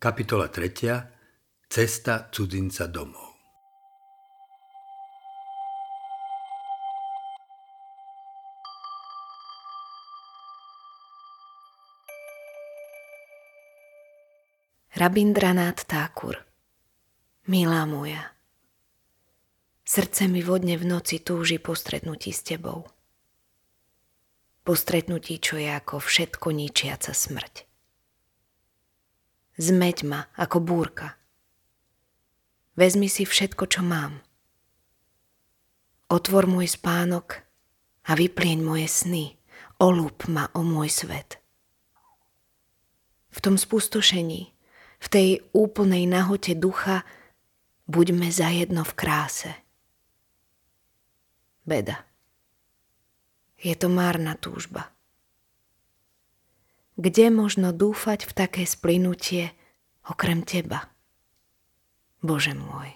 Kapitola 3. Cesta cudzinca domov. Rabindranath Thakur Milá moja, srdce mi vodne v noci túži po stretnutí s tebou. Po stretnutí, čo je ako všetko ničiaca smrť. Zmeď ma ako búrka. Vezmi si všetko, čo mám. Otvor môj spánok a vyplieň moje sny. Olúp ma o môj svet. V tom spustošení, v tej úplnej nahote ducha, buďme zajedno v kráse. Beda. Je to márna túžba. Kde možno dúfať v také splynutie okrem teba? Bože môj.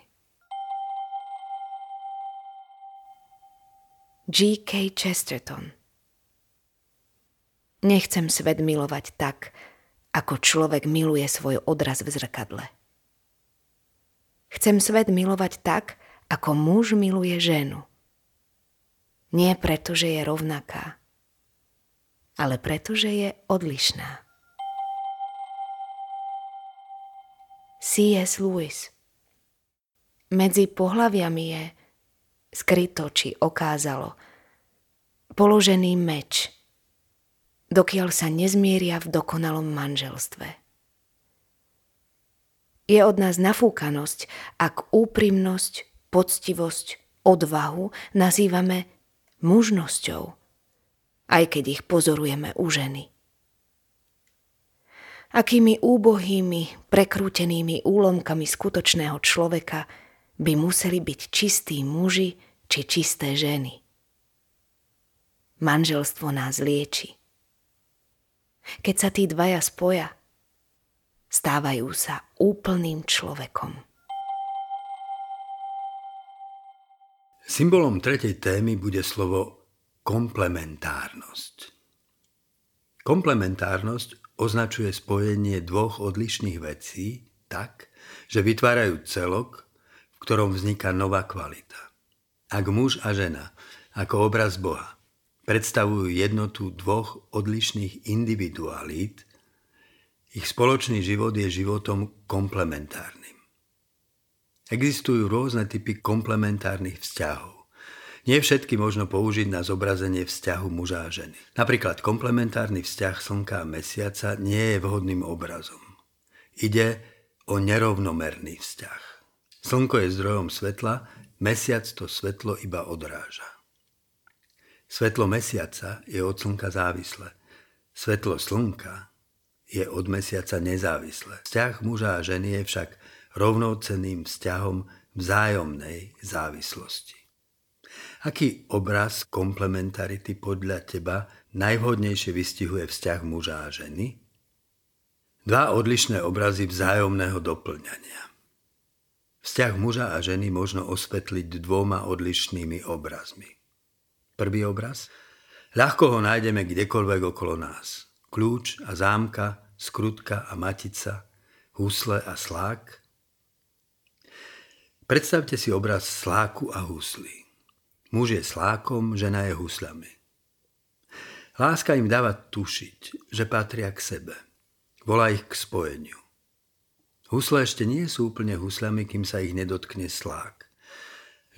G.K. Chesterton Nechcem svet milovať tak, ako človek miluje svoj odraz v zrkadle. Chcem svet milovať tak, ako muž miluje ženu. Nie preto, že je rovnaká, ale pretože je odlišná. C.S. Lewis Medzi pohľaviami je skryto či okázalo položený meč, dokiaľ sa nezmieria v dokonalom manželstve. Je od nás nafúkanosť, ak úprimnosť, poctivosť, odvahu nazývame mužnosťou aj keď ich pozorujeme u ženy. Akými úbohými, prekrútenými úlomkami skutočného človeka by museli byť čistí muži či čisté ženy. Manželstvo nás lieči. Keď sa tí dvaja spoja, stávajú sa úplným človekom. Symbolom tretej témy bude slovo Komplementárnosť. Komplementárnosť označuje spojenie dvoch odlišných vecí tak, že vytvárajú celok, v ktorom vzniká nová kvalita. Ak muž a žena, ako obraz Boha, predstavujú jednotu dvoch odlišných individualít, ich spoločný život je životom komplementárnym. Existujú rôzne typy komplementárnych vzťahov. Nie všetky možno použiť na zobrazenie vzťahu muža a ženy. Napríklad komplementárny vzťah Slnka a Mesiaca nie je vhodným obrazom. Ide o nerovnomerný vzťah. Slnko je zdrojom svetla, mesiac to svetlo iba odráža. Svetlo mesiaca je od slnka závislé. Svetlo slnka je od mesiaca nezávislé. Vzťah muža a ženy je však rovnocenným vzťahom vzájomnej závislosti. Aký obraz komplementarity podľa teba najvhodnejšie vystihuje vzťah muža a ženy? Dva odlišné obrazy vzájomného doplňania. Vzťah muža a ženy možno osvetliť dvoma odlišnými obrazmi. Prvý obraz? Ľahko ho nájdeme kdekoľvek okolo nás. Kľúč a zámka, skrutka a matica, husle a slák. Predstavte si obraz sláku a huslí. Muž je slákom, žena je huslami. Láska im dáva tušiť, že patria k sebe. Volá ich k spojeniu. Husle ešte nie sú úplne huslami, kým sa ich nedotkne slák.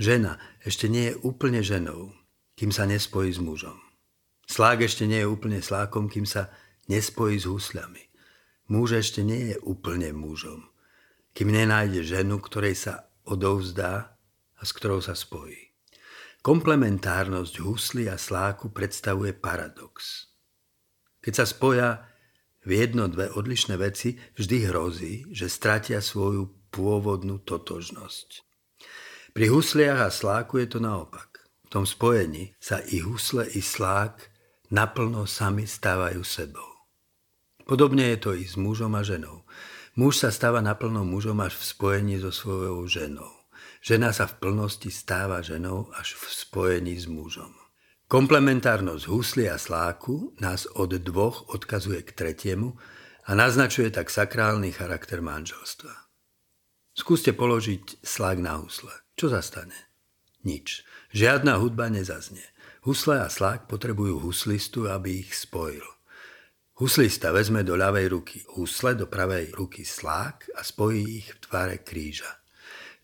Žena ešte nie je úplne ženou, kým sa nespojí s mužom. Slák ešte nie je úplne slákom, kým sa nespojí s husľami. Muž ešte nie je úplne mužom, kým nenájde ženu, ktorej sa odovzdá a s ktorou sa spojí. Komplementárnosť husly a sláku predstavuje paradox. Keď sa spoja v jedno dve odlišné veci, vždy hrozí, že stratia svoju pôvodnú totožnosť. Pri husliach a sláku je to naopak. V tom spojení sa i husle, i slák naplno sami stávajú sebou. Podobne je to i s mužom a ženou. Muž sa stáva naplno mužom až v spojení so svojou ženou. Žena sa v plnosti stáva ženou až v spojení s mužom. Komplementárnosť husly a sláku nás od dvoch odkazuje k tretiemu a naznačuje tak sakrálny charakter manželstva. Skúste položiť slag na husle. Čo zastane? Nič. Žiadna hudba nezaznie. Husle a slák potrebujú huslistu, aby ich spojil. Huslista vezme do ľavej ruky husle, do pravej ruky slák a spojí ich v tvare kríža.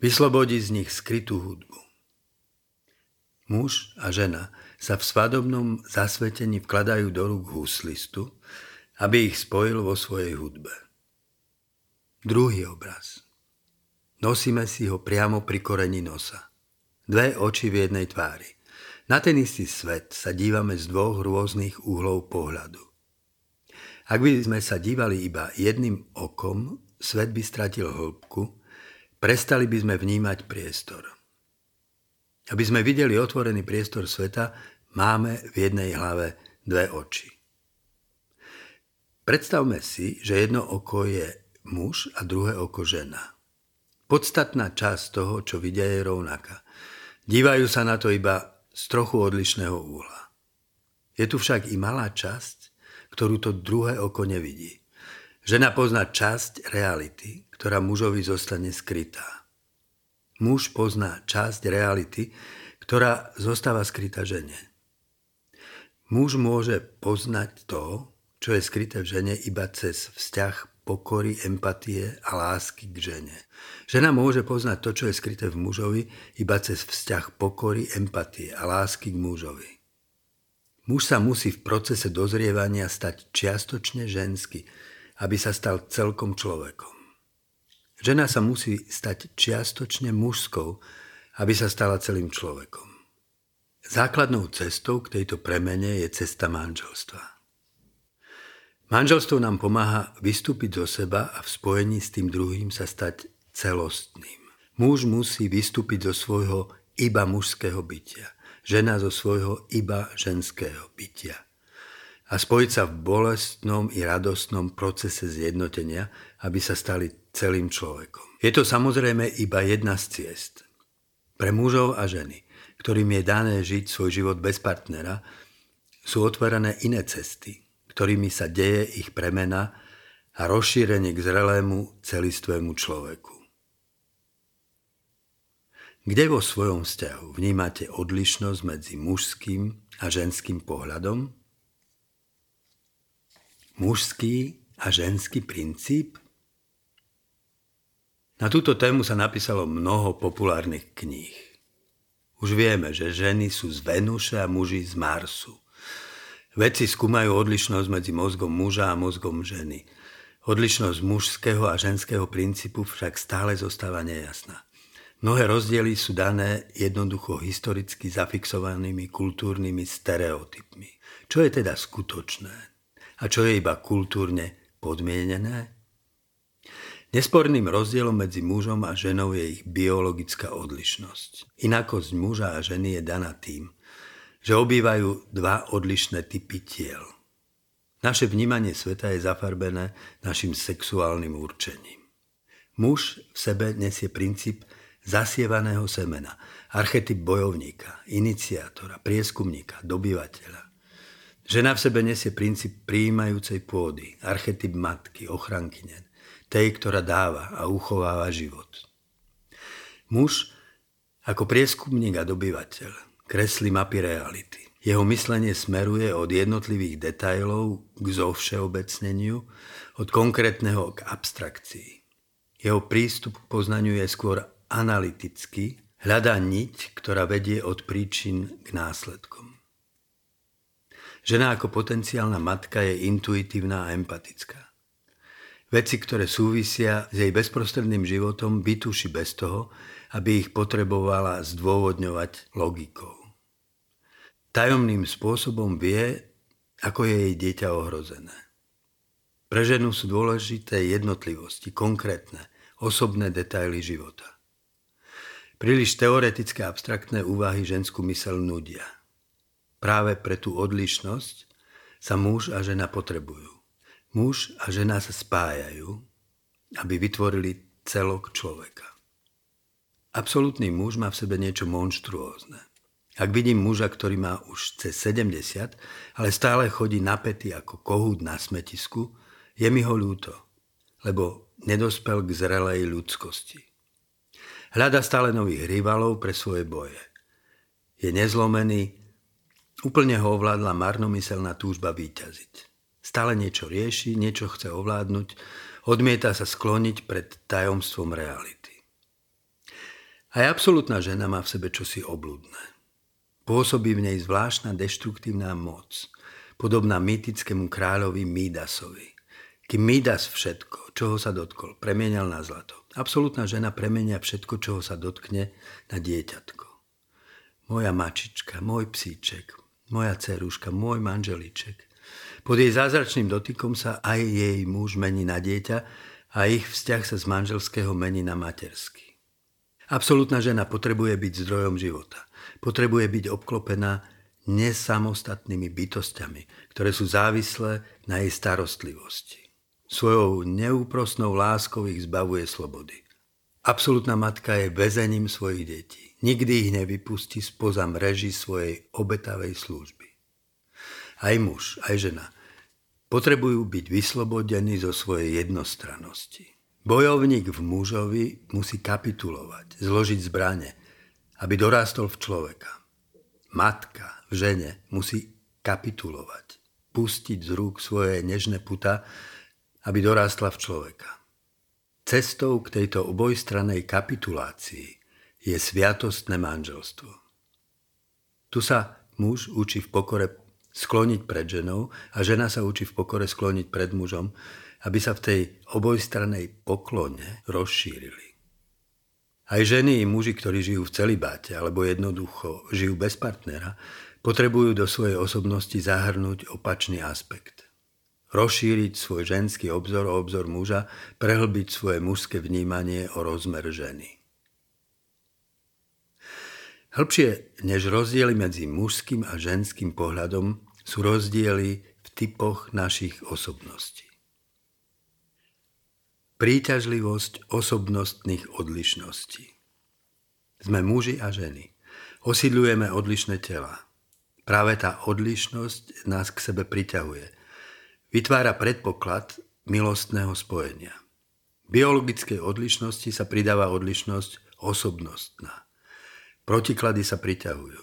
Vyslobodí z nich skrytú hudbu. Muž a žena sa v svadobnom zasvetení vkladajú do rúk huslistu, aby ich spojil vo svojej hudbe. Druhý obraz. Nosíme si ho priamo pri koreni nosa. Dve oči v jednej tvári. Na ten istý svet sa dívame z dvoch rôznych uhlov pohľadu. Ak by sme sa dívali iba jedným okom, svet by stratil hĺbku, prestali by sme vnímať priestor. Aby sme videli otvorený priestor sveta, máme v jednej hlave dve oči. Predstavme si, že jedno oko je muž a druhé oko žena. Podstatná časť toho, čo vidia, je rovnaká. Dívajú sa na to iba z trochu odlišného úhla. Je tu však i malá časť, ktorú to druhé oko nevidí. Žena pozná časť reality, ktorá mužovi zostane skrytá. Muž pozná časť reality, ktorá zostáva skrytá žene. Muž môže poznať to, čo je skryté v žene iba cez vzťah pokory, empatie a lásky k žene. Žena môže poznať to, čo je skryté v mužovi, iba cez vzťah pokory, empatie a lásky k mužovi. Muž sa musí v procese dozrievania stať čiastočne ženský, aby sa stal celkom človekom. Žena sa musí stať čiastočne mužskou, aby sa stala celým človekom. Základnou cestou k tejto premene je cesta manželstva. Manželstvo nám pomáha vystúpiť zo seba a v spojení s tým druhým sa stať celostným. Muž musí vystúpiť zo svojho iba mužského bytia – žena zo svojho iba ženského bytia a spojiť sa v bolestnom i radostnom procese zjednotenia, aby sa stali celým človekom. Je to samozrejme iba jedna z ciest. Pre mužov a ženy, ktorým je dané žiť svoj život bez partnera, sú otvorené iné cesty, ktorými sa deje ich premena a rozšírenie k zrelému celistvému človeku. Kde vo svojom vzťahu vnímate odlišnosť medzi mužským a ženským pohľadom? Mužský a ženský princíp? Na túto tému sa napísalo mnoho populárnych kníh. Už vieme, že ženy sú z Venuše a muži z Marsu. Vedci skúmajú odlišnosť medzi mozgom muža a mozgom ženy. Odlišnosť mužského a ženského princípu však stále zostáva nejasná. Mnohé rozdiely sú dané jednoducho historicky zafixovanými kultúrnymi stereotypmi. Čo je teda skutočné a čo je iba kultúrne podmienené? Nesporným rozdielom medzi mužom a ženou je ich biologická odlišnosť. Inakosť muža a ženy je daná tým, že obývajú dva odlišné typy tiel. Naše vnímanie sveta je zafarbené našim sexuálnym určením. Muž v sebe nesie princíp zasievaného semena, archetyp bojovníka, iniciátora, prieskumníka, dobyvateľa. Žena v sebe nesie princíp prijímajúcej pôdy, archetyp matky, ochrankyne, tej, ktorá dáva a uchováva život. Muž ako prieskumník a dobyvateľ kreslí mapy reality. Jeho myslenie smeruje od jednotlivých detajlov k zovšeobecneniu, od konkrétneho k abstrakcii. Jeho prístup k poznaniu je skôr analyticky hľadá niť, ktorá vedie od príčin k následkom. Žena ako potenciálna matka je intuitívna a empatická. Veci, ktoré súvisia s jej bezprostredným životom, vytúši bez toho, aby ich potrebovala zdôvodňovať logikou. Tajomným spôsobom vie, ako je jej dieťa ohrozené. Pre ženu sú dôležité jednotlivosti, konkrétne, osobné detaily života. Príliš teoretické abstraktné úvahy ženskú mysel nudia. Práve pre tú odlišnosť sa muž a žena potrebujú. Muž a žena sa spájajú, aby vytvorili celok človeka. Absolutný muž má v sebe niečo monštruózne. Ak vidím muža, ktorý má už cez 70, ale stále chodí napätý ako kohút na smetisku, Je mi ho ľúto, lebo nedospel k zrelej ľudskosti. Hľada stále nových rivalov pre svoje boje. Je nezlomený, úplne ho ovládla marnomyselná túžba výťaziť. Stále niečo rieši, niečo chce ovládnuť, odmieta sa skloniť pred tajomstvom reality. Aj absolútna žena má v sebe čosi obludné. Pôsobí v nej zvláštna deštruktívna moc, podobná mytickému kráľovi Mídasovi. Kým Mídas všetko, čoho sa dotkol, premienial na zlato. Absolútna žena premenia všetko, čoho sa dotkne, na dieťatko. Moja mačička, môj psíček, moja cerúška, môj manželiček. Pod jej zázračným dotykom sa aj jej muž mení na dieťa a ich vzťah sa z manželského mení na materský. Absolutná žena potrebuje byť zdrojom života. Potrebuje byť obklopená nesamostatnými bytostiami, ktoré sú závislé na jej starostlivosti. Svojou neúprosnou láskou ich zbavuje slobody. Absolutná matka je väzením svojich detí. Nikdy ich nevypustí spoza mreží svojej obetavej služby. Aj muž, aj žena potrebujú byť vyslobodení zo svojej jednostrannosti. Bojovník v mužovi musí kapitulovať, zložiť zbrane, aby dorástol v človeka. Matka v žene musí kapitulovať, pustiť z rúk svoje nežné puta, aby dorástla v človeka. Cestou k tejto obojstranej kapitulácii je sviatostné manželstvo. Tu sa muž učí v pokore skloniť pred ženou a žena sa učí v pokore skloniť pred mužom, aby sa v tej obojstranej poklone rozšírili. Aj ženy i muži, ktorí žijú v celibáte alebo jednoducho žijú bez partnera, potrebujú do svojej osobnosti zahrnúť opačný aspekt. Rozšíriť svoj ženský obzor o obzor muža, prehlbiť svoje mužské vnímanie o rozmer ženy. Hĺbšie než rozdiely medzi mužským a ženským pohľadom sú rozdiely v typoch našich osobností príťažlivosť osobnostných odlišností. Sme muži a ženy. Osídľujeme odlišné tela. Práve tá odlišnosť nás k sebe priťahuje. Vytvára predpoklad milostného spojenia. Biologickej odlišnosti sa pridáva odlišnosť osobnostná. Protiklady sa priťahujú.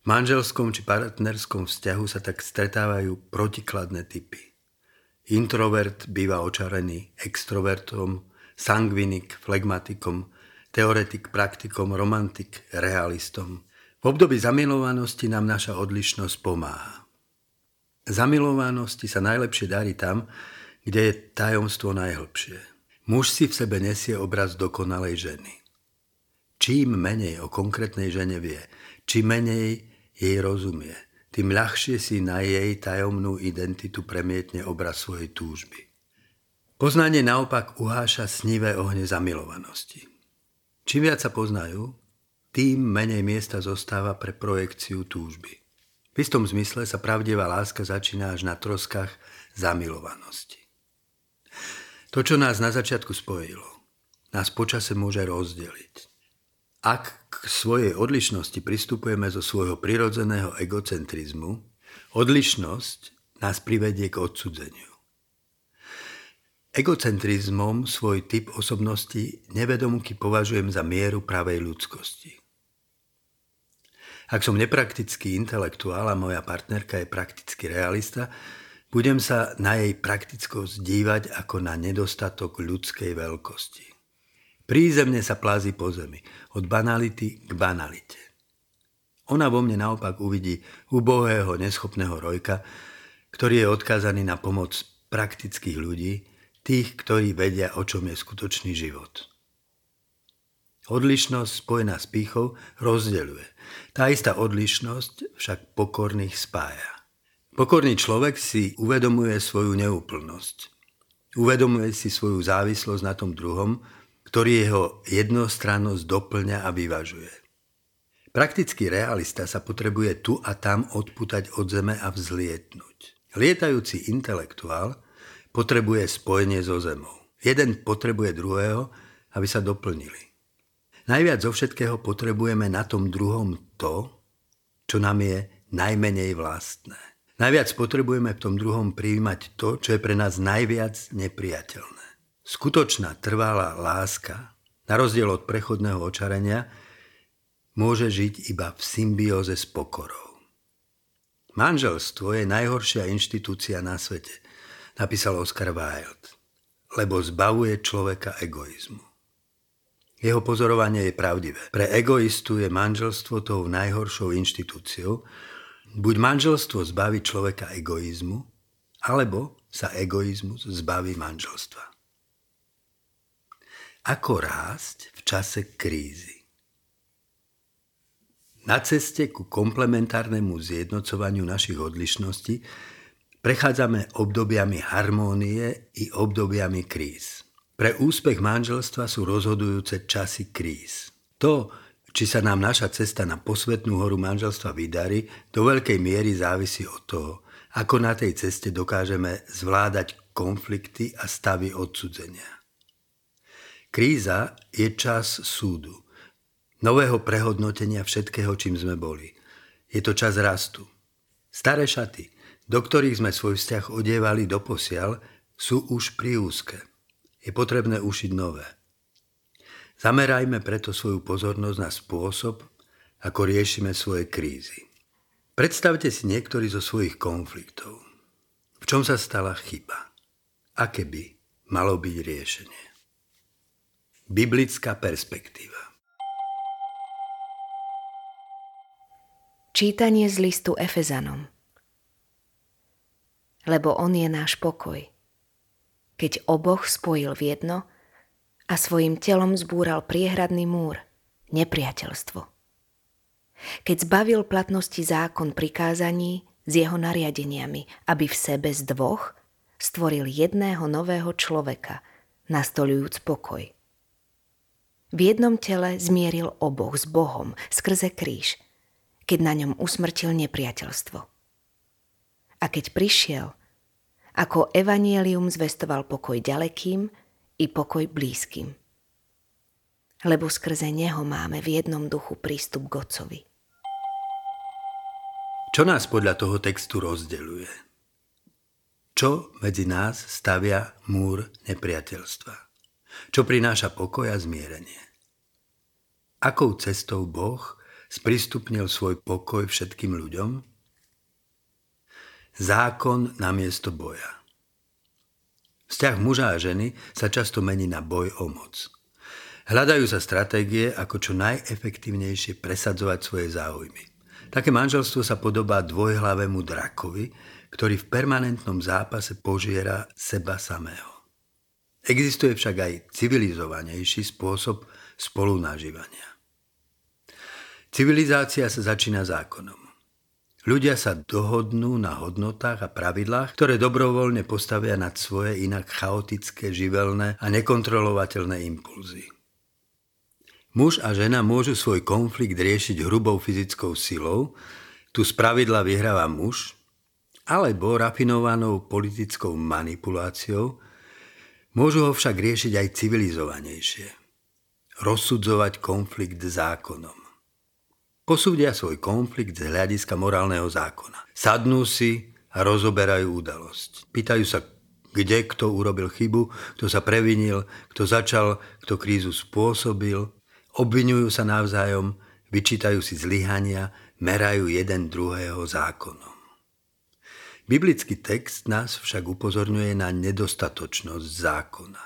V manželskom či partnerskom vzťahu sa tak stretávajú protikladné typy. Introvert býva očarený extrovertom, sangvinik, flegmatikom, teoretik, praktikom, romantik, realistom. V období zamilovanosti nám naša odlišnosť pomáha. Zamilovanosti sa najlepšie darí tam, kde je tajomstvo najhlbšie. Muž si v sebe nesie obraz dokonalej ženy. Čím menej o konkrétnej žene vie, čím menej jej rozumie – tým ľahšie si na jej tajomnú identitu premietne obraz svojej túžby. Poznanie naopak uháša snivé ohne zamilovanosti. Čím viac sa poznajú, tým menej miesta zostáva pre projekciu túžby. V istom zmysle sa pravdivá láska začína až na troskách zamilovanosti. To, čo nás na začiatku spojilo, nás počase môže rozdeliť. Ak k svojej odlišnosti pristupujeme zo svojho prirodzeného egocentrizmu, odlišnosť nás privedie k odsudzeniu. Egocentrizmom svoj typ osobnosti nevedomky považujem za mieru pravej ľudskosti. Ak som nepraktický intelektuál a moja partnerka je praktický realista, budem sa na jej praktickosť dívať ako na nedostatok ľudskej veľkosti. Prízemne sa plází po zemi, od banality k banalite. Ona vo mne naopak uvidí ubohého, neschopného rojka, ktorý je odkázaný na pomoc praktických ľudí, tých, ktorí vedia, o čom je skutočný život. Odlišnosť spojená s pýchou rozdeľuje. Tá istá odlišnosť však pokorných spája. Pokorný človek si uvedomuje svoju neúplnosť. Uvedomuje si svoju závislosť na tom druhom, ktorý jeho jednostrannosť doplňa a vyvažuje. Praktický realista sa potrebuje tu a tam odputať od zeme a vzlietnúť. Lietajúci intelektuál potrebuje spojenie so zemou. Jeden potrebuje druhého, aby sa doplnili. Najviac zo všetkého potrebujeme na tom druhom to, čo nám je najmenej vlastné. Najviac potrebujeme v tom druhom prijímať to, čo je pre nás najviac nepriateľné. Skutočná trvalá láska, na rozdiel od prechodného očarenia, môže žiť iba v symbióze s pokorou. Manželstvo je najhoršia inštitúcia na svete, napísal Oscar Wilde, lebo zbavuje človeka egoizmu. Jeho pozorovanie je pravdivé. Pre egoistu je manželstvo tou najhoršou inštitúciou, Buď manželstvo zbaví človeka egoizmu, alebo sa egoizmus zbaví manželstva. Ako rásť v čase krízy? Na ceste ku komplementárnemu zjednocovaniu našich odlišností prechádzame obdobiami harmónie i obdobiami kríz. Pre úspech manželstva sú rozhodujúce časy kríz. To, či sa nám naša cesta na posvetnú horu manželstva vydarí, do veľkej miery závisí od toho, ako na tej ceste dokážeme zvládať konflikty a stavy odsudzenia. Kríza je čas súdu, nového prehodnotenia všetkého, čím sme boli. Je to čas rastu. Staré šaty, do ktorých sme svoj vzťah odievali doposiaľ, sú už pri úzke. Je potrebné ušiť nové. Zamerajme preto svoju pozornosť na spôsob, ako riešime svoje krízy. Predstavte si niektorý zo svojich konfliktov. V čom sa stala chyba? Aké by malo byť riešenie? Biblická perspektíva. Čítanie z listu Efezanom. Lebo on je náš pokoj. Keď oboch spojil v jedno – a svojim telom zbúral priehradný múr, nepriateľstvo. Keď zbavil platnosti zákon prikázaní s jeho nariadeniami, aby v sebe z dvoch stvoril jedného nového človeka, nastolujúc pokoj. V jednom tele zmieril oboch s Bohom skrze kríž, keď na ňom usmrtil nepriateľstvo. A keď prišiel, ako evanielium zvestoval pokoj ďalekým, i pokoj blízkym. Lebo skrze Neho máme v jednom duchu prístup k Otcovi. Čo nás podľa toho textu rozdeľuje? Čo medzi nás stavia múr nepriateľstva? Čo prináša pokoj a zmierenie? Akou cestou Boh sprístupnil svoj pokoj všetkým ľuďom? Zákon namiesto boja. Vzťah muža a ženy sa často mení na boj o moc. Hľadajú sa stratégie, ako čo najefektívnejšie presadzovať svoje záujmy. Také manželstvo sa podobá dvojhlavému drakovi, ktorý v permanentnom zápase požiera seba samého. Existuje však aj civilizovanejší spôsob spolunažívania. Civilizácia sa začína zákonom. Ľudia sa dohodnú na hodnotách a pravidlách, ktoré dobrovoľne postavia nad svoje inak chaotické, živelné a nekontrolovateľné impulzy. Muž a žena môžu svoj konflikt riešiť hrubou fyzickou silou, tu spravidla vyhráva muž, alebo rafinovanou politickou manipuláciou, môžu ho však riešiť aj civilizovanejšie. Rozsudzovať konflikt zákonom posúdia svoj konflikt z hľadiska morálneho zákona. Sadnú si a rozoberajú udalosť. Pýtajú sa, kde kto urobil chybu, kto sa previnil, kto začal, kto krízu spôsobil. Obvinujú sa navzájom, vyčítajú si zlyhania, merajú jeden druhého zákonom. Biblický text nás však upozorňuje na nedostatočnosť zákona.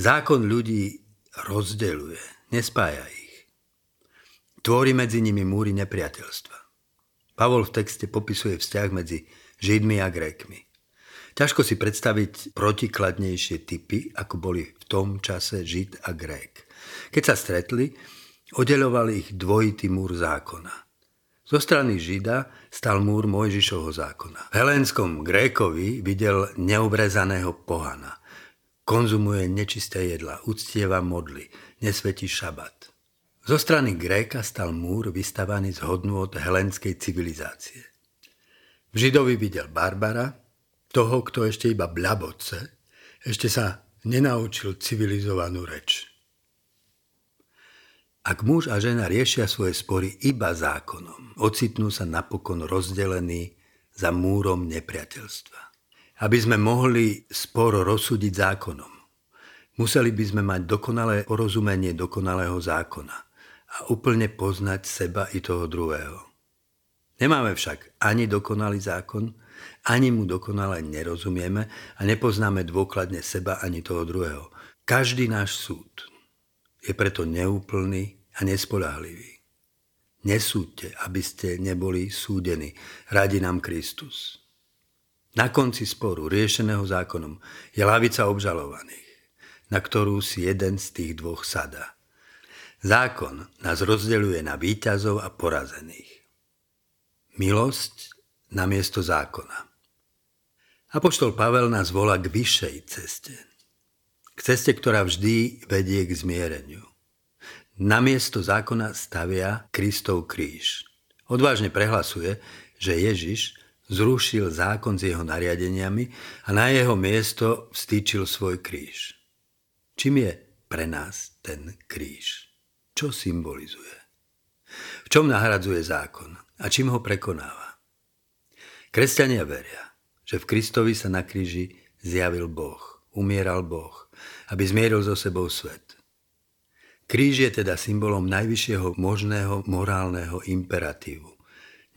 Zákon ľudí rozdeľuje, nespája ich. Tvorí medzi nimi múry nepriateľstva. Pavol v texte popisuje vzťah medzi Židmi a Grékmi. Ťažko si predstaviť protikladnejšie typy, ako boli v tom čase Žid a Grék. Keď sa stretli, oddelovali ich dvojitý múr zákona. Zo strany Žida stal múr Mojžišovho zákona. V helénskom Grékovi videl neobrezaného pohana. Konzumuje nečisté jedla, uctieva modly, nesvetí šabat. Zo strany Gréka stal múr vystavaný z hodnôt helenskej civilizácie. V Židovi videl Barbara, toho, kto ešte iba bľabotce, ešte sa nenaučil civilizovanú reč. Ak muž a žena riešia svoje spory iba zákonom, ocitnú sa napokon rozdelení, za múrom nepriateľstva. Aby sme mohli sporo rozsúdiť zákonom, museli by sme mať dokonalé porozumenie dokonalého zákona a úplne poznať seba i toho druhého. Nemáme však ani dokonalý zákon, ani mu dokonale nerozumieme a nepoznáme dôkladne seba ani toho druhého. Každý náš súd je preto neúplný a nespoľahlivý. Nesúďte, aby ste neboli súdení, radi nám Kristus. Na konci sporu, riešeného zákonom, je lavica obžalovaných, na ktorú si jeden z tých dvoch sadá. Zákon nás rozdeľuje na výťazov a porazených. Milosť na miesto zákona. Apoštol Pavel nás volá k vyššej ceste. K ceste, ktorá vždy vedie k zmiereniu. Namiesto zákona stavia Kristov kríž. Odvážne prehlasuje, že Ježiš zrušil zákon s jeho nariadeniami a na jeho miesto vstýčil svoj kríž. Čím je pre nás ten kríž? Čo symbolizuje? V čom nahradzuje zákon a čím ho prekonáva? Kresťania veria, že v Kristovi sa na kríži zjavil Boh, umieral Boh, aby zmieril so sebou svet. Kríž je teda symbolom najvyššieho možného morálneho imperatívu,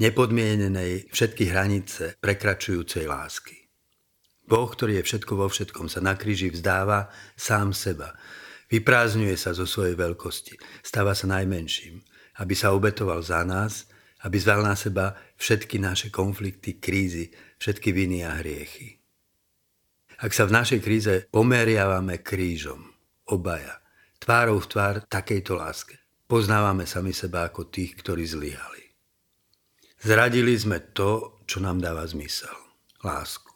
nepodmienenej všetky hranice prekračujúcej lásky. Boh, ktorý je všetko vo všetkom, sa na kríži vzdáva sám seba. Vyprázdňuje sa zo svojej veľkosti, stáva sa najmenším, aby sa obetoval za nás, aby zval na seba všetky naše konflikty, krízy, všetky viny a hriechy. Ak sa v našej kríze pomeriavame krížom, obaja, tvárou v tvár takejto láske. Poznávame sami seba ako tých, ktorí zlyhali. Zradili sme to, čo nám dáva zmysel. Lásku.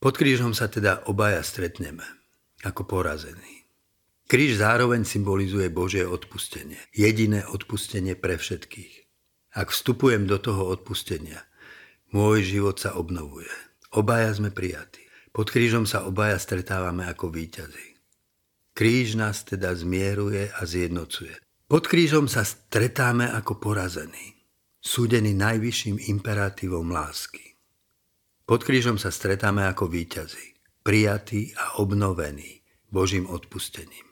Pod krížom sa teda obaja stretneme, ako porazení. Kríž zároveň symbolizuje Božie odpustenie. Jediné odpustenie pre všetkých. Ak vstupujem do toho odpustenia, môj život sa obnovuje. Obaja sme prijatí. Pod krížom sa obaja stretávame ako víťazi. Kríž nás teda zmieruje a zjednocuje. Pod krížom sa stretáme ako porazení, súdení najvyšším imperatívom lásky. Pod krížom sa stretáme ako víťazi, prijatí a obnovení Božím odpustením.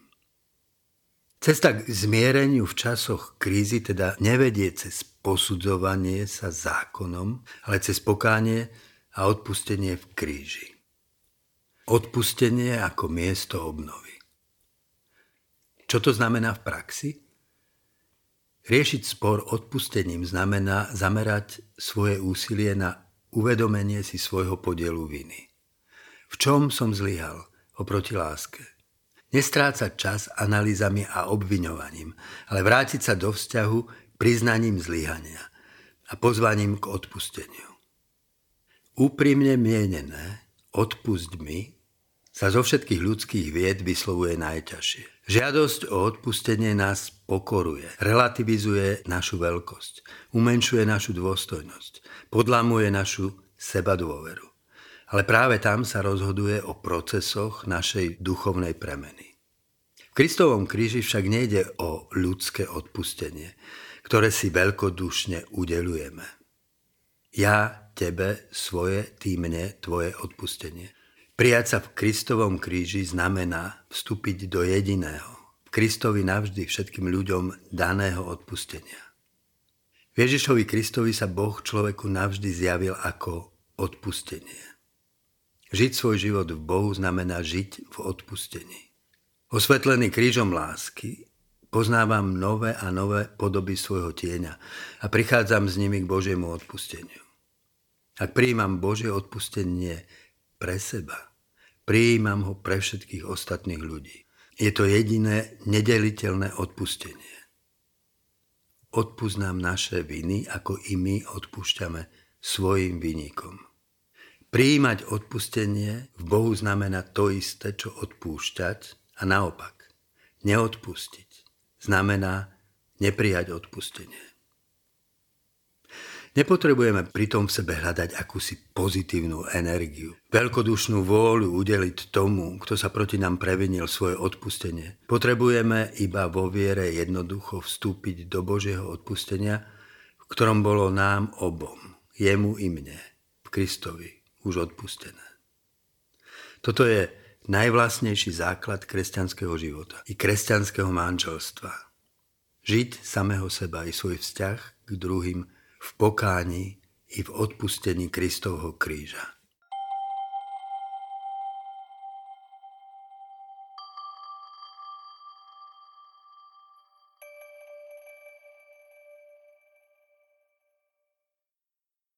Cesta k zmiereniu v časoch krízy teda nevedie cez posudzovanie sa zákonom, ale cez pokánie a odpustenie v kríži. Odpustenie ako miesto obnovy. Čo to znamená v praxi? Riešiť spor odpustením znamená zamerať svoje úsilie na uvedomenie si svojho podielu viny. V čom som zlyhal oproti láske? Nestrácať čas analýzami a obviňovaním, ale vrátiť sa do vzťahu priznaním zlyhania a pozvaním k odpusteniu. Úprimne mienené, odpust mi, sa zo všetkých ľudských vied vyslovuje najťažšie. Žiadosť o odpustenie nás pokoruje, relativizuje našu veľkosť, umenšuje našu dôstojnosť, podlamuje našu sebadôveru. Ale práve tam sa rozhoduje o procesoch našej duchovnej premeny. V Kristovom kríži však nejde o ľudské odpustenie, ktoré si veľkodušne udelujeme. Ja tebe svoje, ty mne tvoje odpustenie – Prijať sa v Kristovom kríži znamená vstúpiť do jediného, Kristovi navždy všetkým ľuďom daného odpustenia. V Ježišovi Kristovi sa Boh človeku navždy zjavil ako odpustenie. Žiť svoj život v Bohu znamená žiť v odpustení. Osvetlený krížom lásky poznávam nové a nové podoby svojho tieňa a prichádzam s nimi k Božiemu odpusteniu. Ak prijímam Božie odpustenie pre seba. Prijímam ho pre všetkých ostatných ľudí. Je to jediné nedeliteľné odpustenie. Odpúsť nám naše viny, ako i my odpúšťame svojim vynikom. Prijímať odpustenie v Bohu znamená to isté, čo odpúšťať a naopak. Neodpustiť znamená neprijať odpustenie. Nepotrebujeme pritom v sebe hľadať akúsi pozitívnu energiu, veľkodušnú vôľu udeliť tomu, kto sa proti nám previnil svoje odpustenie. Potrebujeme iba vo viere jednoducho vstúpiť do Božieho odpustenia, v ktorom bolo nám obom jemu i mne, v Kristovi, už odpustené. Toto je najvlastnejší základ kresťanského života i kresťanského manželstva. Žiť samého seba i svoj vzťah k druhým v pokáni i v odpustení Kristovho kríža.